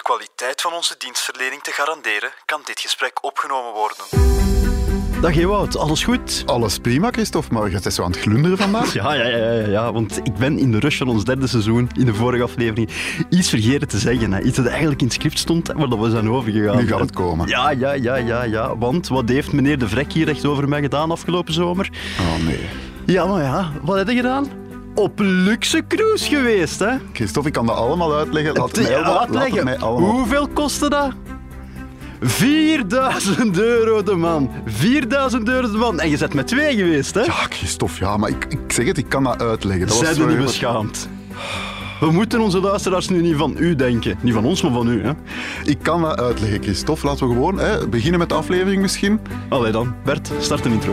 de kwaliteit van onze dienstverlening te garanderen, kan dit gesprek opgenomen worden. Dag Ewout, alles goed? Alles prima, Christophe, maar je bent zo aan het glunderen vandaag. Ja, ja, ja, ja, ja, want ik ben in de rush van ons derde seizoen, in de vorige aflevering, iets vergeten te zeggen. Hè. Iets dat eigenlijk in het script stond, maar dat we zijn overgegaan. Nu gaat het komen. Ja, ja, ja, ja, ja. Want wat heeft meneer De Vrek hier recht over mij gedaan afgelopen zomer? Oh nee. Ja, maar ja, wat heb je gedaan? Op luxe cruise geweest, hè? Christophe, ik kan dat allemaal uitleggen. Laat mij, het uitleggen. mij allemaal. Hoeveel kostte dat? 4000 euro de man. 4000 euro de man. En je bent met twee geweest, hè? Ja, Christophe, ja, maar ik, ik zeg het, ik kan dat uitleggen. Dat Zijn we niet beschaamd? We moeten onze luisteraars nu niet van u denken. Niet van ons, maar van u. Hè? Ik kan dat uitleggen, Christophe. Laten we gewoon hè, beginnen met de aflevering misschien. Allee dan, Bert, start een intro.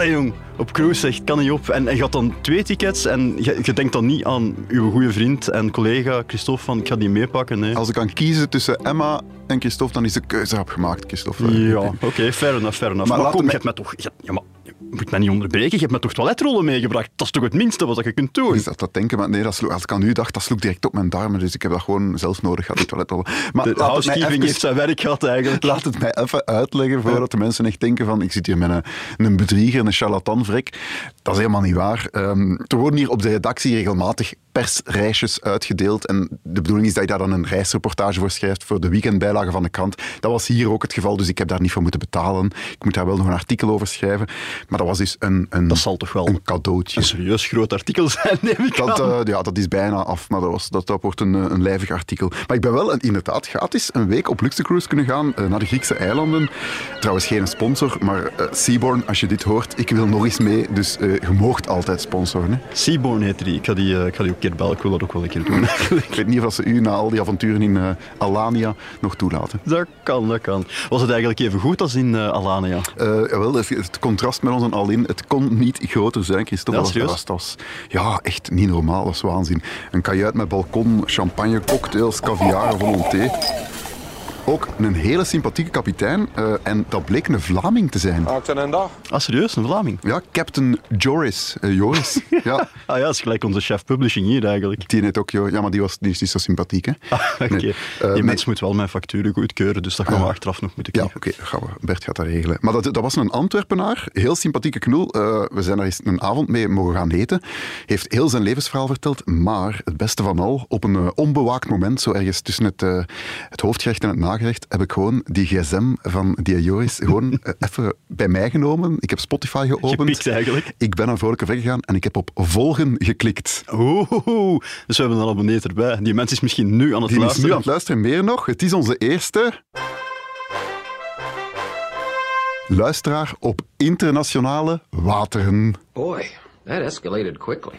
Allee jong, op cruise zegt kan niet op. En je had dan twee tickets en je, je denkt dan niet aan uw goede vriend en collega Christophe van ik ga die meepakken. Nee. Als ik kan kiezen tussen Emma en Christophe, dan is de keuze gemaakt, Christophe. Ja, oké, fair enough, fair enough. Maar Maar, laat kom, het je hebt mij toch... Je, ja, maar, moet mij niet onderbreken, je hebt mij toch toiletrollen meegebracht? Dat is toch het minste wat je kunt doen? Dus dat, dat denken, maar nee, dat sloeg, als ik aan u dacht, dat sloeg direct op mijn darmen. Dus ik heb dat gewoon zelf nodig gehad, die toiletrollen. Maar De housekeeping even, heeft zijn werk gehad eigenlijk. laat het mij even uitleggen, voordat de mensen echt denken van, ik zit hier met een, een bedrieger, een charlatanvrek. Dat is helemaal niet waar. Ehm, er worden hier op de redactie regelmatig persreisjes uitgedeeld. En de bedoeling is dat je daar dan een reisreportage voor schrijft voor de weekendbijlage van de krant. Dat was hier ook het geval, dus ik heb daar niet voor moeten betalen. Ik moet daar wel nog een artikel over schrijven. Maar dat was dus een, een, Dat zal toch wel een cadeautje. een serieus groot artikel zijn, neem ik Dat, aan. eh, ja, dat is bijna af, maar dat, was, dat, dat wordt een, eh, een lijvig artikel. Maar ik ben wel inderdaad gratis een week op Luxe Cruise kunnen gaan eh, naar de Griekse eilanden. Trouwens geen sponsor, maar eh, Seaborn, als je dit hoort, ik wil nog eens mee. Dus je moogt altijd sponsoren. Hè. Seaborn heet die. Ik ga die, ik ga die ook Ik wil dat ook wel een keer doen. Ik weet niet of ze u na al die avonturen in eh, Alania nog toelaten. dat kan, dat kan. Was het eigenlijk even goed als in eh, Alania? Eh, jawel, het, het contrast met ons Alin, het kon niet groter zijn, Christophe. Ja, dat was- ja, echt niet normaal, dat is waanzin. Een kajuit met balkon, champagne, cocktails, caviar, volonté. Ook een hele sympathieke kapitein eh, en dat bleek een Vlaming te zijn. Dat een dag? Ah, serieus? Een Vlaming? Ja, Captain Joris. eh, Joris. ja, Ah ja, dat is gelijk onze chef publishing hier eigenlijk. die net ook, ja, maar die, was, die is niet zo sympathiek. Hè? Ah, Oké. Nee. Eh, die nee. mens moet wel mijn facturen goedkeuren, dus dat gaan we Ah. achteraf nog moeten Ja, kijken. oké, gaan we. Bert gaat dat regelen. Maar dat, dat was een Antwerpenaar, heel sympathieke knul. Eh, we zijn daar eens een avond mee mogen gaan eten. Heeft heel zijn levensverhaal verteld, maar het beste van al, op een eh, onbewaakt moment, zo ergens tussen het, eh, het hoofdgerecht en het nagerecht, heb ik gewoon die gsm van die Joris gewoon eh, even bij mij genomen. Ik heb Spotify geopend. Gepikt eigenlijk. Ik ben naar Vrolijke Weg gegaan en ik heb op volgen geklikt. Oeh, dus we hebben een abonnee erbij. Die mens is misschien nu aan het Die is luisteren. nu aan het luisteren. Meer nog, het is onze eerste... Luisteraar op internationale wateren. Boy, that escalated quickly.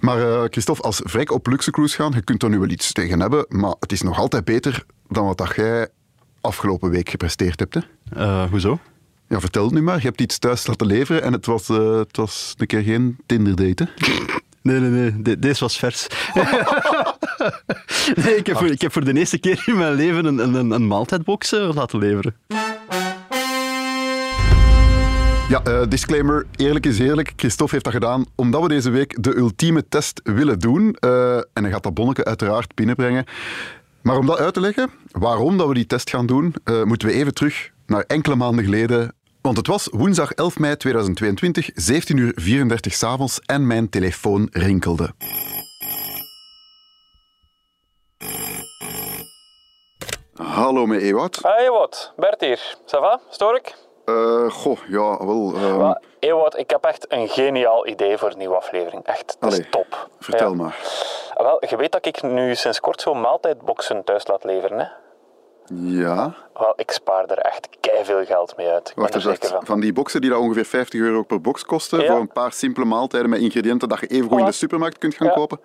Maar eh, Christophe, als vrek op luxe cruise gaan, je kunt er nu wel iets tegen hebben, maar het is nog altijd beter dan wat dat jij afgelopen week gepresteerd hebt. Hè? Eh, hoezo? Ja, vertel het nu maar. Je hebt iets thuis laten leveren en het was, eh, het was een keer geen Tinder-date. Nee, nee, nee. De- deze was vers. nee, ik heb, voor, ik heb voor de eerste keer in mijn leven een, een, een maaltijdbox laten leveren. Ja, eh, disclaimer, eerlijk is eerlijk. Christophe heeft dat gedaan omdat we deze week de ultieme test willen doen. En hij gaat dat bonnetje uiteraard binnenbrengen. Maar om dat uit te leggen, waarom dat we die test gaan doen, eh, moeten we even terug naar enkele maanden geleden. Want het was woensdag 11 mei 2022, 17 uur 34 s'avonds en mijn telefoon rinkelde. Hallo, met Ewout. Hey, wat? Bert hier. Ça va? Eh, goh, ja, wel. Maar, Ewout, ik heb echt een geniaal idee voor een nieuwe aflevering. Echt, dat is top. vertel Ja. maar. Ah, Wel, je weet dat ik nu sinds kort zo'n maaltijdboxen thuis laat leveren, hè? Ja. Wel, ik spaar er echt veel geld mee uit. Ik Wacht ben er zeker van. Van die boxen die dat ongeveer 50 euro per box kosten, Ja. voor een paar simpele maaltijden met ingrediënten dat je even goed in de supermarkt kunt gaan Ja. kopen,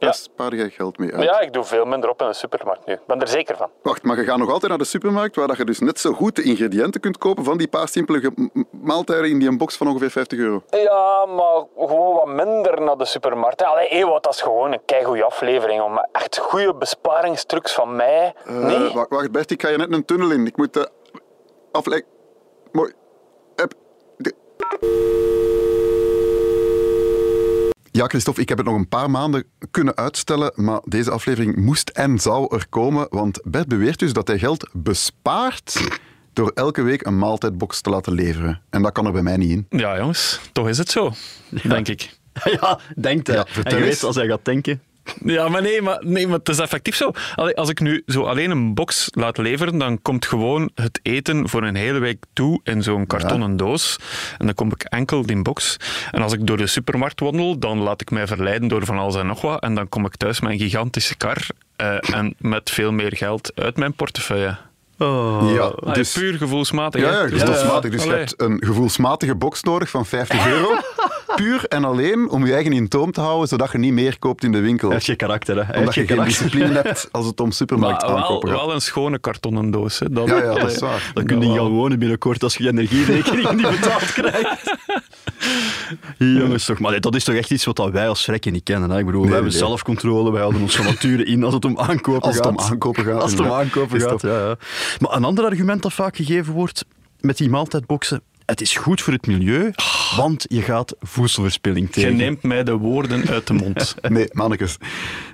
daar Ja. spaar je geld mee uit. Ja, ik doe veel minder op in de supermarkt nu. Ik ben er zeker van. Wacht, maar je gaat nog altijd naar de supermarkt, waar dat je dus net zo goed de ingrediënten kunt kopen van die paar simpele maaltijden in die een box van ongeveer 50 euro. Ja, maar gewoon wat minder naar de supermarkt. Allee, Ewout, dat is gewoon een keigoede aflevering. Om echt goede besparingstrucs van mij. Eh, nee? wacht, wacht, Bert, ik ga je net een tunnel in. Ik moet de afleg... Mooi. Heb... de- Ja, Christophe, ik heb het nog een paar maanden kunnen uitstellen, maar deze aflevering moest en zou er komen, want Bert beweert dus dat hij geld bespaart door elke week een maaltijdbox te laten leveren. En dat kan er bij mij niet in. Ja, jongens, toch is het zo, denk ik. ja, denkt hij. Ja, en je weet, als hij gaat denken... Ja, maar nee, maar, nee, maar het is effectief zo. Allee, als ik nu zo alleen een box laat leveren, dan komt gewoon het eten voor een hele week toe in zo'n kartonnen doos. En dan kom ik enkel die box. En als ik door de supermarkt wandel, dan laat ik mij verleiden door van alles en nog wat. En dan kom ik thuis met een gigantische kar eh, en met veel meer geld uit mijn portefeuille. Oh. Ja, Allee, dus... puur gevoelsmatig. Ja, ja, gevoelsmatig. Dus je hebt een gevoelsmatige box nodig van 50 euro. Puur en alleen om je eigen in toom te houden, zodat je niet meer koopt in de winkel. Hij heeft geen karakter, hè. Hij Omdat je geen discipline hebt als het om supermarkt Maar wel, aankopen gaat. wel een schone kartonnen doos. Hè. Dat, Ja, ja, dat is waar. Dan kun je niet gaan wonen binnenkort als je je energierekening niet betaald krijgt. Jongens, toch, maar dat is toch echt iets wat wij als schrekken niet kennen. Hè? Ik bedoel, Nee, we hebben nee. zelfcontrole, wij houden ons van nature in als het om aankopen Als het gaat. om aankopen gaat, Als het om aankopen Is gaat, ja, ja. Maar een ander argument dat vaak gegeven wordt met die maaltijdboxen, het is goed voor het milieu, want je gaat voedselverspilling Je tegen. neemt mij de woorden uit de mond. Nee, mannekes.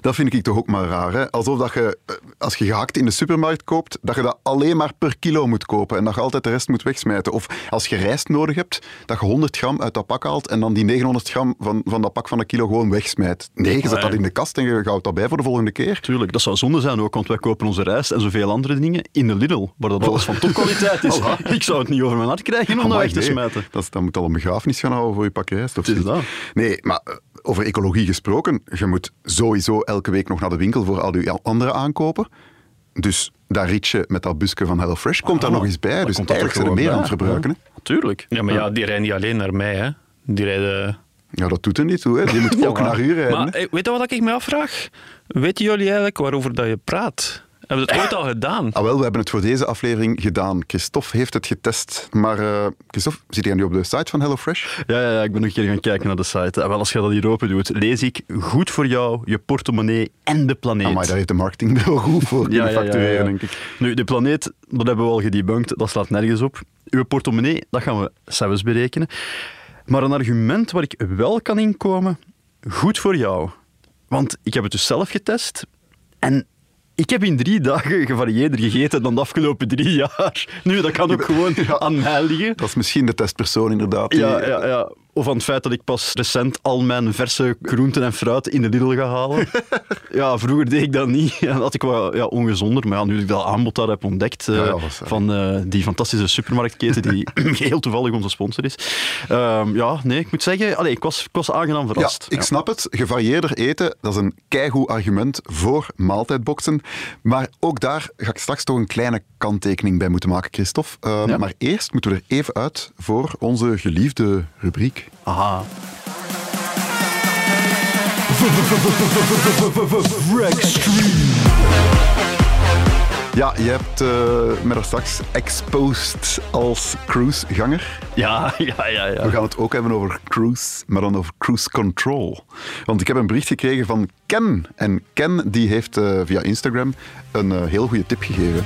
Dat vind ik toch ook maar raar. Hè? Alsof dat je, eh, als je gehakt in de supermarkt koopt, dat je dat alleen maar per kilo moet kopen en dat je altijd de rest moet wegsmijten. Of als je rijst nodig hebt, dat je 100 gram uit dat pak haalt en dan die 900 gram van, van dat pak van een kilo gewoon wegsmijt. Nee, je zet dat in de kast en je houdt dat bij voor de volgende keer. Tuurlijk, dat zou zonde zijn ook, want wij kopen onze rijst en zoveel andere dingen in de Lidl, waar dat alles van topkwaliteit is. Ik zou het niet over mijn hart krijgen om weg te nee. smijten. Dat, is- dat moet al een begrafenis gaan houden voor je pak rijst. Of Het is dat. Nee, maar eh, over ecologie gesproken, je moet sowieso elke week nog naar de winkel voor al je andere aankopen. Dus dat ritje met dat busje van HelloFresh komt daar Ah, nog eens bij. Dus eigenlijk zijn er meer aan het verbruiken. hè. Tuurlijk. Ja, maar ja, die rijden niet alleen naar mij. Hè. Die rijden... Ja, dat doet er niet toe. Hè. Die moet ook naar u rijden. Maar eh, weet je wat ik me afvraag? Weten jullie eigenlijk waarover dat je praat? Hebben we het ooit al gedaan? Ah, wel, we hebben het voor deze aflevering gedaan. Christophe heeft het getest. Maar eh Christophe, zit jij nu op de site van HelloFresh? Ja, ja, ja, ik ben nog een keer gaan kijken naar de site. En wel, als je dat hier open doet, lees ik goed voor jou, je portemonnee en de planeet. Maar daar heeft de marketingbureau goed voor kunnen factureren, denk ik. Nu, de planeet, dat hebben we al gedebunked, dat slaat nergens op. Uw portemonnee, dat gaan we zelfs berekenen. Maar een argument waar ik wel kan inkomen, goed voor jou. Want ik heb het dus zelf getest en ik heb in drie dagen gevarieerder gegeten dan de afgelopen drie jaar. Nu, dat kan ook gewoon aan mij liggen. Dat is misschien de testpersoon, inderdaad. die- Ja, ja, ja. Of aan het feit dat ik pas recent al mijn verse groenten en fruit in de Lidl ga halen. ja, vroeger deed ik dat niet. En had ik wel ja, ongezonder. Maar ja, nu ik dat aanbod daar heb ontdekt, eh, Ja, dat van eh, die fantastische supermarktketen die heel toevallig onze sponsor is. Ehm, ja, nee, ik moet zeggen, allee, ik, was, ik was aangenaam Ja, verrast. ik snap het. Gevarieerder eten, dat is een keigoed argument voor maaltijdboxen. Maar ook daar ga ik straks toch een kleine kanttekening bij moeten maken, Christophe. Ehm, Ja. Maar eerst moeten we er even uit voor onze geliefde rubriek. Aha. Ja, je hebt eh me daar straks exposed als cruiseganger. Ja, ja, ja. ja. We gaan het ook hebben over cruise, maar dan over cruise control. Want ik heb een bericht gekregen van Ken. En Ken die heeft eh, via Instagram een eh, heel goede tip gegeven.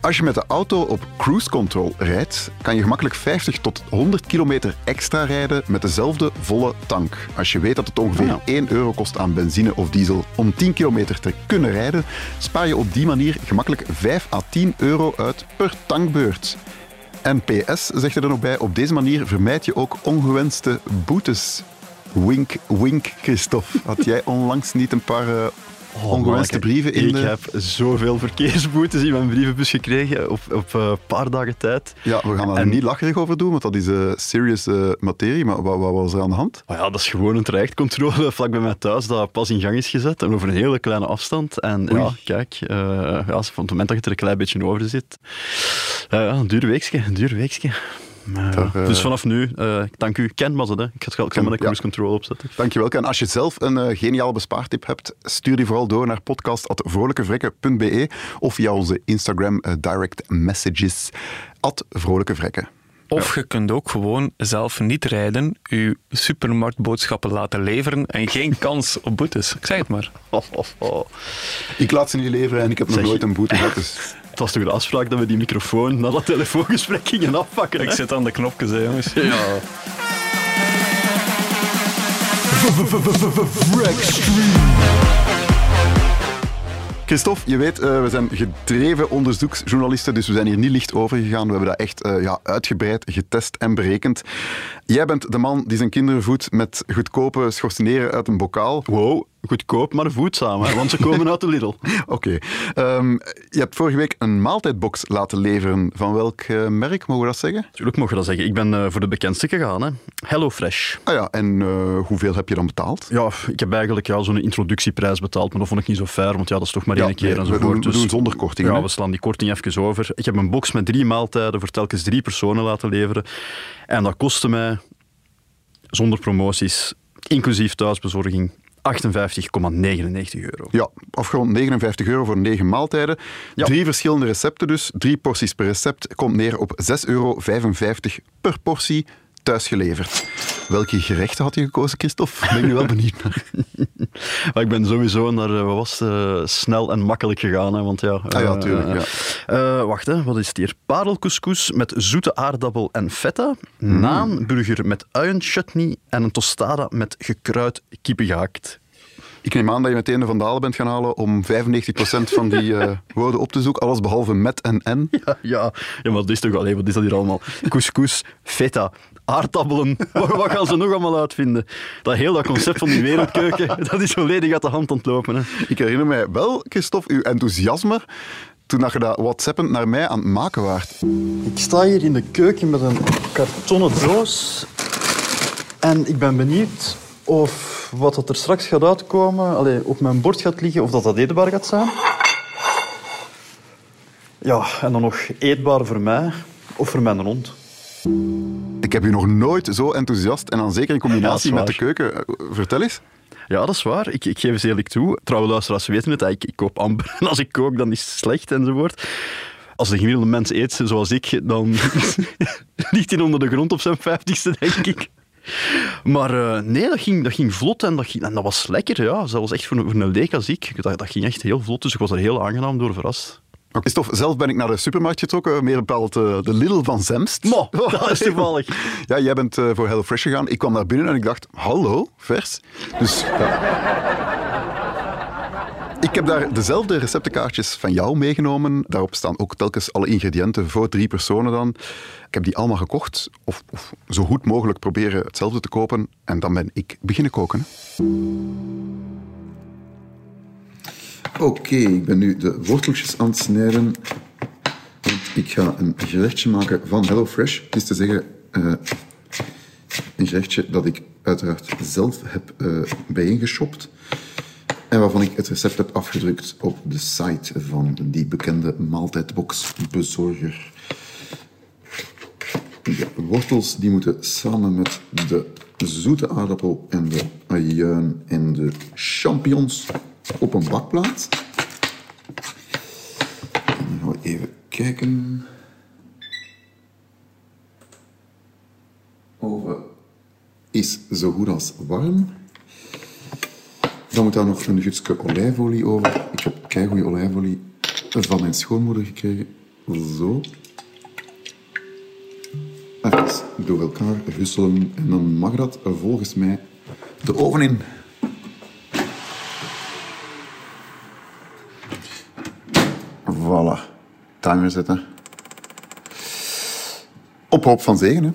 Als je met de auto op cruise control rijdt, kan je gemakkelijk 50 tot 100 kilometer extra rijden met dezelfde volle tank. Als je weet dat het ongeveer Ah, ja. 1 euro kost aan benzine of diesel om 10 kilometer te kunnen rijden, spaar je op die manier gemakkelijk 5 à 10 euro uit per tankbeurt. En PS, zegt hij er nog bij, op deze manier vermijd je ook ongewenste boetes. Wink, wink, Christophe. Had jij onlangs niet een paar eh, ongewenste brieven in Ik de... heb zoveel verkeersboetes in mijn brievenbus gekregen op, op eh, een paar dagen tijd. Ja, we gaan En- niet lacherig over doen, want dat is een serious eh, materie. Maar wat, wat was er aan de hand? Maar ja, dat is gewoon een trajectcontrole vlak bij mij thuis dat pas in gang is gezet en over een hele kleine afstand. En Oei. ja, kijk, eh, ja, van het moment dat je er een klein beetje over zit. Ja, een duur weekje, een duur weekje. Maar, Daar, ja. Dus vanaf nu, eh, dank u, Ken was het, hè. Ik ga, ik ga mijn ja. cruise control opzetten. Dankjewel. En als je zelf een eh, geniale bespaartip hebt, stuur die vooral door naar podcast.vrolijkevrekken.be of via onze Instagram eh, direct messages at vrolijkevrekken. Of je kunt ook gewoon zelf niet rijden, je supermarktboodschappen laten leveren en geen kans op boetes. Ik zeg het maar. Oh, oh, oh. Ik laat ze niet leveren en ik heb nog Zeg nooit een boete gehad. Dus Het was toch de afspraak dat we die microfoon na dat telefoongesprek gingen afpakken, Ik zit aan de knopjes, hè, jongens. Ja. Christophe, je weet, eh, we zijn gedreven onderzoeksjournalisten, dus we zijn hier niet licht over gegaan. We hebben dat echt eh, ja, uitgebreid getest en berekend. Jij bent de man die zijn kinderen voedt met goedkope schorseneren uit een bokaal. Wow, goedkoop, maar voedzaam, hè, want ze komen uit de Lidl. Oké. Ehm, je hebt vorige week een maaltijdbox laten leveren. Van welk eh, merk, mogen we dat zeggen? Tuurlijk mogen we dat zeggen. Ik ben eh, voor de bekendste gegaan, hè. Hello Fresh. Ah ja, en eh, hoeveel heb je dan betaald? Ja, ik heb eigenlijk ja, zo'n introductieprijs betaald, maar dat vond ik niet zo fair, want ja, dat is toch maar Ja, één keer nee, we enzovoort. doen- we Dus doen zonder korting, Ja, hè? we slaan die korting even over. Ik heb een box met drie maaltijden voor telkens drie personen laten leveren. En dat kostte mij, zonder promoties, inclusief thuisbezorging, 58,99 euro. Ja, afgerond 59 euro voor negen maaltijden. Ja. Drie verschillende recepten dus. Drie porties per recept komt neer op 6,55 euro per portie thuis geleverd. Welke gerechten had je gekozen, Christophe? Ben ik nu wel benieuwd naar. Maar ik ben sowieso naar, eh, wat was eh, snel en makkelijk gegaan. Hè, want ja, Ah ja, eh, tuurlijk, ja. wacht, hè, wat is het hier? Parelcouscous met zoete aardappel en feta. Mm. Naanburger met uienchutney en een tostada met gekruid kippen gehakt. Ik neem aan dat je meteen de vandalen bent gaan halen om 95% van die woorden op te zoeken. Alles behalve met en en. Ja, ja, ja, maar dat is toch alleen, wat is dat hier allemaal? Couscous, feta, aardappelen. Wat, wat gaan ze nog allemaal uitvinden? Dat heel dat concept van die wereldkeuken, dat is volledig uit de hand ontlopen. Hè. Ik herinner mij wel, Christophe, uw enthousiasme toen dat je dat whatsappend naar mij aan het maken waart. Ik sta hier in de keuken met een kartonnen doos. En ik ben benieuwd of wat dat er straks gaat uitkomen, allee, op mijn bord gaat liggen, of dat dat eetbaar gaat zijn. Ja, en dan nog eetbaar voor mij of voor mijn hond. Ik heb u nog nooit zo enthousiast en dan zeker in combinatie Ja, met dat de keuken. Vertel eens. Ja, dat is waar. Ik, ik geef eens eerlijk toe. Trouwe luisteraars weten het. Ik, ik koop amber. En als ik kook, dan is het slecht enzovoort. Als de gemiddelde mens eet zoals ik, dan ligt hij onder de grond op zijn vijftigste, denk ik. Maar eh, nee, dat ging, dat ging vlot en dat, ging, en dat was lekker. Ja. Zelfs echt voor, een- voor een leek als ik. Dat, dat ging echt heel vlot, dus ik was er heel aangenaam door verrast. Oh, Christophe, zelf ben ik naar de supermarkt getrokken, meer bepaald eh, de Lidl van Zemst. Mo, dat is toevallig. Ja, jij bent eh, voor HelloFresh gegaan. Ik kwam daar binnen en ik dacht, hallo, vers. Dus ja. Ik heb daar dezelfde receptenkaartjes van jou meegenomen. Daarop staan ook telkens alle ingrediënten voor drie personen dan. Ik heb die allemaal gekocht, of, of zo goed mogelijk proberen hetzelfde te kopen. En dan ben ik beginnen koken. Oké, ik ben nu de worteltjes aan het snijden. Ik ga een gerechtje maken van HelloFresh. Het is te zeggen, eh, een gerechtje dat ik uiteraard zelf heb bijeengeshopt. En waarvan ik het recept heb afgedrukt op de site van die bekende maaltijdboxbezorger. De wortels die moeten samen met de zoete aardappel en de ajuin en de champignons op een bakplaat. En gaan we even kijken. Oven is zo goed als warm. Dan moet daar nog een gutske olijfolie over. Ik heb keigoede olijfolie van mijn schoonmoeder gekregen. Zo. Even door elkaar husselen. En dan mag dat volgens mij de oven in. Voilà. Timer zetten. Op hoop van zegen, hè.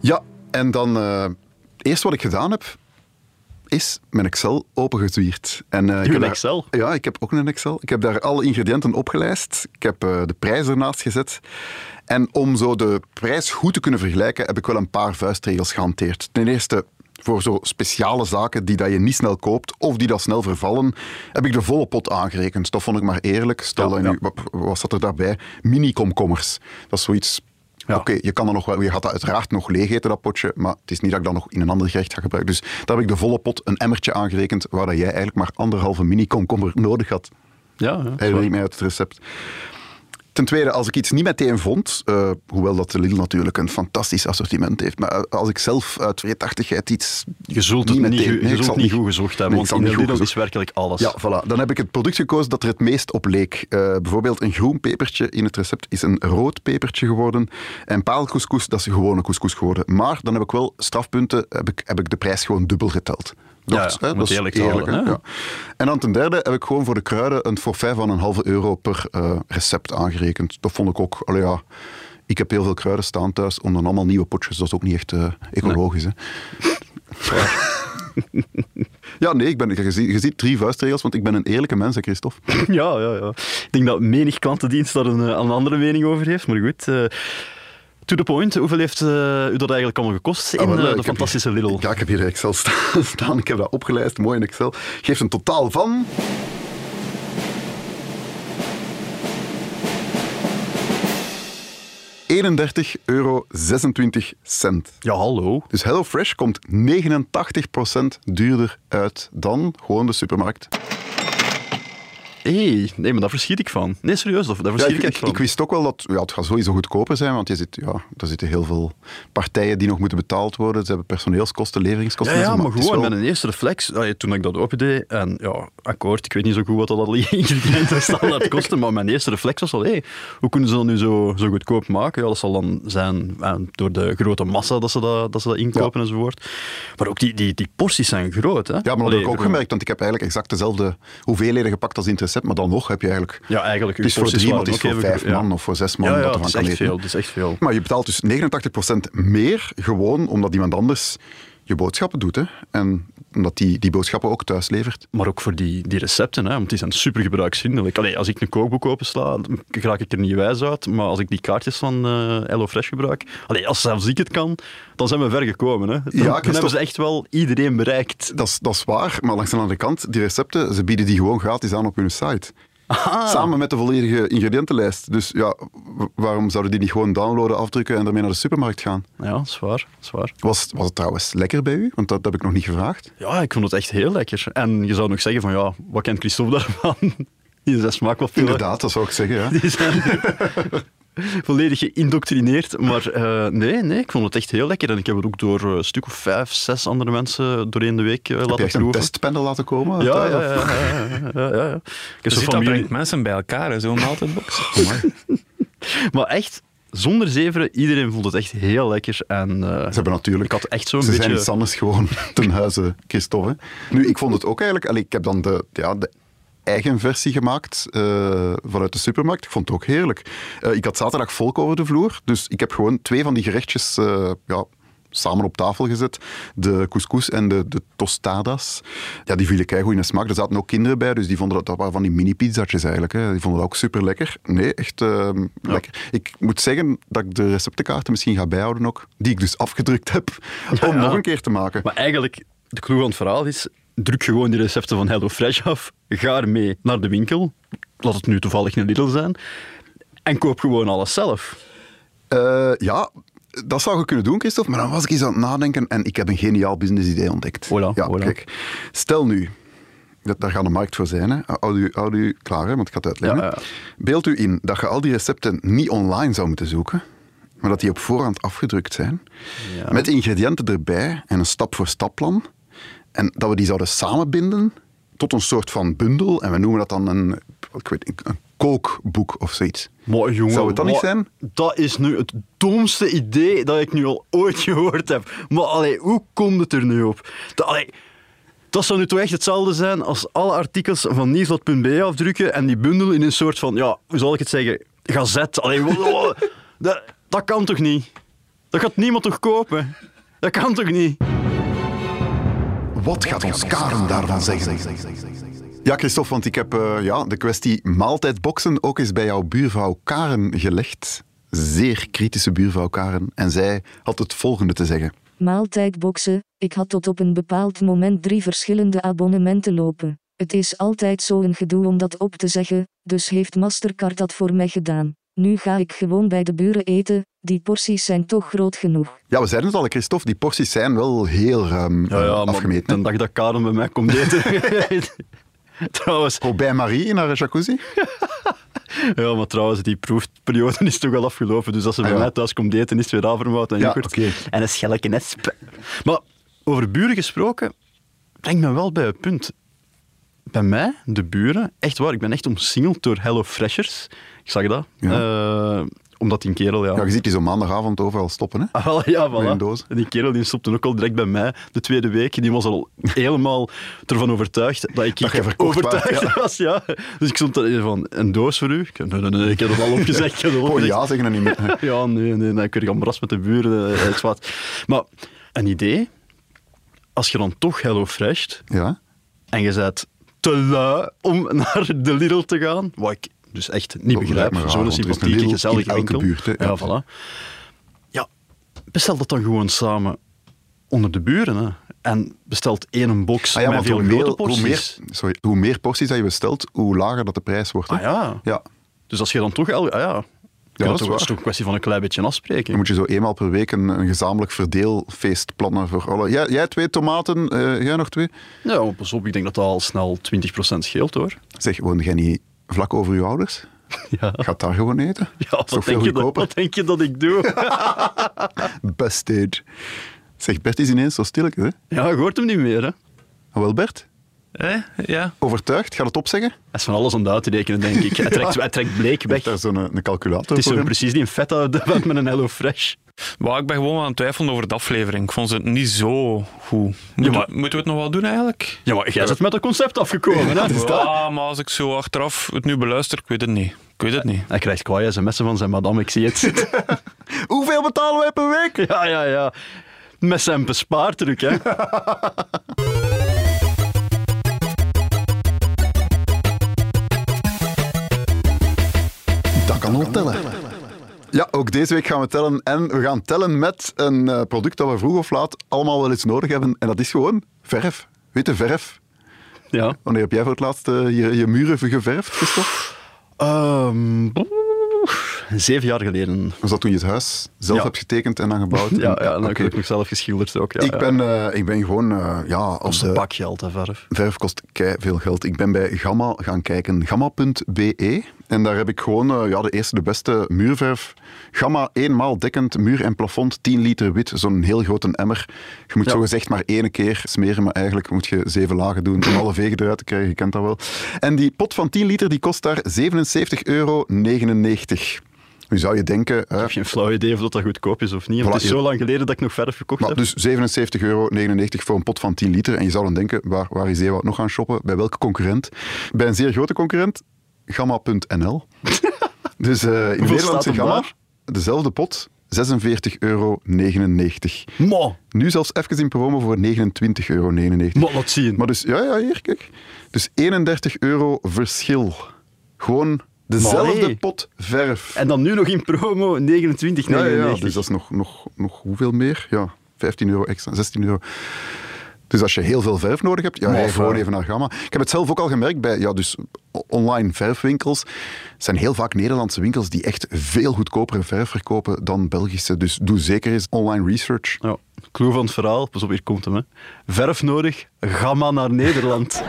Ja, en dan... eh, eerst wat ik gedaan heb... is mijn Excel opengezwierd. En, eh, ik daar- Excel? ja, ik heb ook een Excel. Ik heb daar alle ingrediënten opgelijst. Ik heb eh, de prijs ernaast gezet. En om zo de prijs goed te kunnen vergelijken, heb ik wel een paar vuistregels gehanteerd. Ten eerste, voor zo speciale zaken die dat je niet snel koopt of die dat snel vervallen, heb ik de volle pot aangerekend. Dat vond ik maar eerlijk. Stel Ja, ja. nu, wat, zat er daarbij? Mini-komkommers. Dat is zoiets... Ja. Oké, je kan er nog wel, je gaat dat uiteraard nog leeg eten, dat potje, maar het is niet dat ik dat nog in een ander gerecht ga gebruiken. Dus daar heb ik de volle pot, een emmertje aangerekend, waar dat jij eigenlijk maar anderhalve mini-komkommer nodig had. Ja, ja, Herinner ik mij uit het recept. Ten tweede, als ik iets niet meteen vond, eh, hoewel dat de Lidl natuurlijk een fantastisch assortiment heeft, maar eh, als ik zelf uit vreedachtigheid iets Je zult het niet, meteen- nee, je zult niet goed gezocht hebben, Nee, want in de Lidl is werkelijk alles. Ja, voilà. Dan heb ik het product gekozen dat er het meest op leek. Eh, bijvoorbeeld een groen pepertje in het recept is een rood pepertje geworden. En paalcouscous, dat is een gewone couscous geworden. Maar dan heb ik wel strafpunten, heb ik, heb ik de prijs gewoon dubbel geteld. Ja, Dat, ja, hè, om dat het is eerlijk te houden, hè, ja. En dan ten derde heb ik gewoon voor de kruiden een forfait van een halve euro per eh, recept aangerekend. Dat vond ik ook, allee ja, ik heb heel veel kruiden staan thuis, om dan allemaal nieuwe potjes, dat is ook niet echt eh, ecologisch. Hè. Ja, nee, ik ben, je, ziet, je ziet drie vuistregels, want ik ben een eerlijke mens, hè, Christophe. Ja, ja, ja. Ik denk dat menig klantendienst daar een, eh, een andere mening over heeft, maar goed. To the point, hoeveel heeft eh, u dat eigenlijk allemaal gekost in Ah, wel, eh, de fantastische hier- Lidl? Ja, ik heb hier Excel sta- staan. Ik heb dat opgelijst, mooi in Excel. Geeft een totaal van... ...31,26 euro. cent. Ja, hallo. Dus HelloFresh komt 89% duurder uit dan gewoon de supermarkt. Hé, nee, maar daar verschiet ik van. Nee, serieus, daar, Ja, verschiet ik, van. ik wist ook wel dat ja, het gaat sowieso goedkoper zijn, want je zit, ja, er zitten heel veel partijen die nog moeten betaald worden. Ze hebben personeelskosten, Ja, leveringskosten. en ja, zo, maar is gewoon wel- een eerste reflex, toen ik dat opendeed, en ja, akkoord, ik weet niet zo goed wat dat alle ingrediënten standaard kosten, maar mijn eerste reflex was al, hé, hoe kunnen ze dat nu zo, zo goedkoop maken? Ja, dat zal dan zijn eh, door de grote massa dat ze dat, dat, ze dat inkopen enzovoort. Maar ook die, die, die porties zijn groot, hè? Ja, maar dat Allee, heb ik ook gemerkt, want ik heb eigenlijk exact dezelfde hoeveelheden gepakt als in maar dan nog heb je eigenlijk... Ja, eigenlijk, Het is voor drie, maar het is voor vijf ja. man of voor zes man Ja, ja, dat is kan echt eten. veel, het is echt veel. Maar je betaalt dus 89% meer, gewoon omdat iemand anders je boodschappen doet. Hè? En omdat die, die boodschappen ook thuis levert. Maar ook voor die, die recepten, hè, want die zijn super gebruiksvriendelijk. Allee, als ik een kookboek opensla, dan raak ik er niet wijs uit. Maar als ik die kaartjes van eh HelloFresh gebruik, allee, als zelfs ik het kan, dan zijn we ver gekomen. Hè. Dan, dan Christophe. hebben ze echt wel iedereen bereikt. Dat is, dat is waar, maar langs de andere kant, die recepten, ze bieden die gewoon gratis aan op hun site. Samen met de volledige ingrediëntenlijst. Dus ja, waarom zouden die niet gewoon downloaden, afdrukken en daarmee naar de supermarkt gaan? Ja, dat is waar. Dat is waar. Was, was het trouwens lekker bij u? Want dat heb ik nog niet gevraagd. Ja, ik vond het echt heel lekker. En je zou nog zeggen van, ja, wat kent Christophe daarvan? Die zijn smaak wel veel... Inderdaad, dat zou ik zeggen. Ja. Die zijn volledig geïndoctrineerd. Maar eh, nee, nee, ik vond het echt heel lekker. En ik heb het ook door eh, een stuk of vijf, zes andere mensen doorheen de week eh, Heb je laten echt een proeven. testpanel laten komen? Ja, ja, ja. ja, ja, ja, ja. Ik heb Dus dat brengt mensen bij elkaar, zo'n maaltijdbox. Maar echt, zonder zeveren, iedereen vond het echt heel lekker. En, eh, Ze hebben natuurlijk... ik had echt zo'n Ze zijn beetje... anders gewoon ten huize, Christophe. Nu, ik vond het ook eigenlijk... allee, ik heb dan de, ja, de eigen versie gemaakt eh, vanuit de supermarkt. Ik vond het ook heerlijk. Eh, ik had zaterdag volk over de vloer, dus ik heb gewoon twee van die gerechtjes eh, ja, samen op tafel gezet. De couscous en de, de tostadas. Ja, die vielen keigoed in de smaak. Er zaten ook kinderen bij, dus die vonden dat, dat waren van die mini-pizzatjes eigenlijk. Hè. Die vonden dat ook super lekker. Nee, echt eh, lekker. Ik moet zeggen dat ik de receptenkaarten misschien ga bijhouden ook, die ik dus afgedrukt heb, om ja. nog een keer te maken. Maar eigenlijk, de clue van het verhaal is, druk gewoon die recepten van HelloFresh af, ga ermee naar de winkel, laat het nu toevallig een Lidl zijn, en koop gewoon alles zelf. Eh, ja, dat zou je kunnen doen, Christophe. Maar dan was ik eens aan het nadenken en ik heb een geniaal business-idee ontdekt. Voilà, ja, voilà. kijk. Stel nu, dat, daar gaat de markt voor zijn. Hè. Houd, u, houd u klaar, hè, want ik ga het uitleggen. Ja, ja. Beeld u in dat je al die recepten niet online zou moeten zoeken, maar dat die op voorhand afgedrukt zijn. Ja. Met ingrediënten erbij en een stap-voor-stap-plan. En dat we die zouden samenbinden tot een soort van bundel. En we noemen dat dan een, ik weet, een kookboek of zoiets. Maar jongen, Zou het dan niet zijn? Dat is nu het domste idee dat ik nu al ooit gehoord heb. Maar allee, hoe komt het er nu op? Dat, allee, dat zou nu toch echt hetzelfde zijn als alle artikels van nieuwsblad.be afdrukken en die bundelen in een soort van, ja, hoe zal ik het zeggen, gazet. Allee, dat, dat kan toch niet? Dat gaat niemand toch kopen? Dat kan toch niet? Wat gaat ons Karen daarvan zeggen? Ja, Christophe, want ik heb eh, ja, de kwestie maaltijdboksen ook eens bij jouw buurvrouw Karen gelegd. Zeer kritische buurvrouw Karen. En zij had het volgende te zeggen. Maaltijdboksen, ik had tot op een bepaald moment drie verschillende abonnementen lopen. Het is altijd zo'n gedoe om dat op te zeggen, dus heeft Mastercard dat voor mij gedaan. Nu ga ik gewoon bij de buren eten, die porties zijn toch groot genoeg. Ja, we zeiden het al, Christophe, die porties zijn wel heel ruim Ja, ja, maar afgemeten. dag dat Karen bij mij komt eten... trouwens, bij Marie in haar jacuzzi? ja, maar trouwens, die proefperiode is toch al afgelopen. Dus als ze bij Ah, ja. mij thuis komt eten, is het weer havermout en Ja, yoghurt. oké. En een schelke nesp. Maar over buren gesproken, brengt me wel bij het punt. Bij mij, de buren, echt waar, ik ben echt omsingeld door Hello Freshers. Ik zag dat. Eh, omdat die kerel, ja... Ja, je ziet die zo maandagavond overal stoppen, hè? Ah, ja, voilà. doos. En die kerel die stopte ook al direct bij mij de tweede week. Die was al helemaal ervan overtuigd dat ik, Dat ik je verkocht overtuigd ja. was. Ja. Dus ik stond er van, een doos voor u? Ik, nee, nee, nee, ik heb het al opgezegd. Al Oh ja, zeggen dat niet meer. Ja, nee, nee, nee, ik werd gambras met de buren. eh, Het wat. Maar een idee, als je dan toch Hello Fresht Ja? en je bent te lui om naar de Lidl te gaan, wat ik dus echt niet Dat begrijp, lijkt me raar, zo'n een sympathieke, gezellige in elke buurt, hè. Ja, Ja. voilà. Ja, bestel dat dan gewoon samen onder de buren. Hè. En bestelt één box Ah ja, met veel hoe porties. meer, sorry, hoe meer porties dat je bestelt, hoe lager dat de prijs wordt. hè? Ah ja. Ja. Dus als je dan toch... el- Ah ja, ja, dat is toch, waar. is toch een kwestie van een klein beetje afspreken. Dan moet je zo eenmaal per week een, een gezamenlijk verdeelfeest plannen voor alle. Jij, jij twee tomaten, eh, jij nog twee? Ja, maar pas op, ik denk dat dat al snel 20% scheelt, hoor. Zeg, woon jij niet vlak over je ouders? Ja. Gaat daar gewoon eten? Ja, wat toch denk, je dat, wat denk je dat ik doe? Best Zeg, Bert is ineens zo stilletjes, hè? ja, je hoort hem niet meer, hè. Ah, wel, Bert? Eh? Ja. Overtuigd? Gaat het opzeggen? Hij is van alles om dat uit te rekenen, denk ik. Hij trekt, hij trekt bleek Weg weg. daar zo'n een calculator Het is voor zo hem? precies die feta met een Hello Fresh. Maar ik ben gewoon aan het twijfelen over de aflevering. Ik vond ze niet zo goed. Moeten, Ja, maar- moeten we het nog wel doen eigenlijk? Ja, maar jij bent met een concept afgekomen, hè. Ja, maar als ik zo achteraf het nu beluister, ik weet het niet. Ik weet het niet. Hij krijgt kwaai sms'en van zijn madame, ik zie het. Hoeveel betalen wij per week? ja, ja, ja. Met zijn bespaartruc, hè. Kan al tellen. Ja, ook deze week gaan we tellen. En we gaan tellen met een eh, product dat we vroeg of laat allemaal wel eens nodig hebben. En dat is gewoon verf. Witte verf. Ja. Wanneer heb jij voor het laatst eh, je, je muren geverfd, Christophe? Ehm, zeven jaar geleden. Was dat toen je het huis zelf Ja. hebt getekend en dan gebouwd? Ja, ja en dan heb ik nog zelf geschilderd ook. Ja, ik, ja. ben, eh, ik ben gewoon, eh, ja, de een pak geld, hè, verf. verf kost kei veel geld. Ik ben bij Gamma gaan kijken, gamma.be. En daar heb ik gewoon eh, ja, de eerste, de beste muurverf. Gamma eenmaal dekkend, muur en plafond, 10 liter wit, zo'n heel grote emmer. Je moet Ja. zo gezegd maar één keer smeren, maar eigenlijk moet je zeven lagen doen om alle vegen eruit te krijgen, je kent dat wel. En die pot van 10 liter die kost daar 77,99 euro. Nu zou je denken, hè, Ik heb geen flauw idee of dat, dat goedkoop is of niet. Voilà, het is zo lang geleden dat ik nog verf gekocht Maar heb. dus 77,99 euro voor een pot van 10 liter. En je zou dan denken, waar, waar is Ewout nog gaan shoppen? Bij welke concurrent? Bij een zeer grote concurrent, Gamma.nl. dus eh, in Nederlandse Gamma, daar? dezelfde pot, 46,99 euro. Ma, Nu zelfs even in promo voor 29,99 euro. ma, laat zien. Maar dus, ja, ja, hier, kijk. Dus 31 euro verschil. Gewoon dezelfde pot verf. En dan nu nog in promo 29,99. Ja, ja, ja, dus dat is nog, nog, nog hoeveel meer? Ja, 15 euro extra, 16 euro. Dus als je heel veel verf nodig hebt, ja, rij gewoon voor- even naar Gamma. Ik heb het zelf ook al gemerkt bij ja, dus online verfwinkels. Zijn heel vaak Nederlandse winkels die echt veel goedkopere verf verkopen dan Belgische. Dus doe zeker eens online research. Ja, clue van het verhaal, pas op, hier komt hem. Hè. Verf nodig, gamma naar Nederland.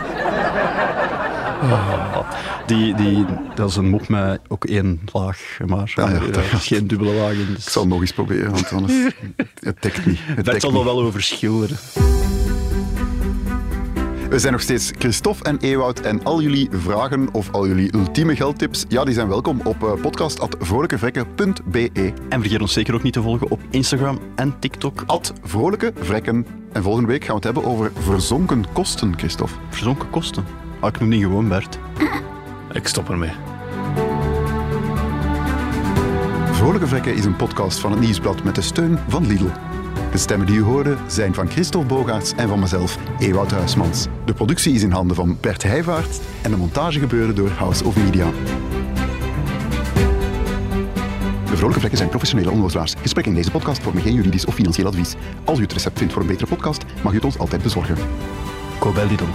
Ah, die, die, dat is een mop met ook één laag, maar Ja, ja, er dat- is geen dubbele laag in. Dus Ik zal het nog eens proberen, want anders... het dekt niet. Het Bert zal dat wel over schilderen. We zijn nog steeds Christophe en Ewout en al jullie vragen of al jullie ultieme geldtips, ja, die zijn welkom op eh, podcast.vrolijkevrekken.be. En vergeet ons zeker ook niet te volgen op Instagram en TikTok. At Vrolijke Vrekken. En volgende week gaan we het hebben over verzonken kosten, Christophe. Verzonken kosten. Ah, ik noem niet gewoon Bert. Ik stop ermee. Vrolijke Vrekken is een podcast van het Nieuwsblad met de steun van Lidl. De stemmen die u hoorde zijn van Christophe Bogaerts en van mezelf, Ewout Huismans. De productie is in handen van Bert Heijvaart en de montage gebeurde door House of Media. De vrolijke vlekken zijn professionele onnozelaars. Gesprekken in deze podcast vormen geen juridisch of financieel advies. Als u het recept vindt voor een betere podcast, mag u het ons altijd bezorgen. Cobel Lidl.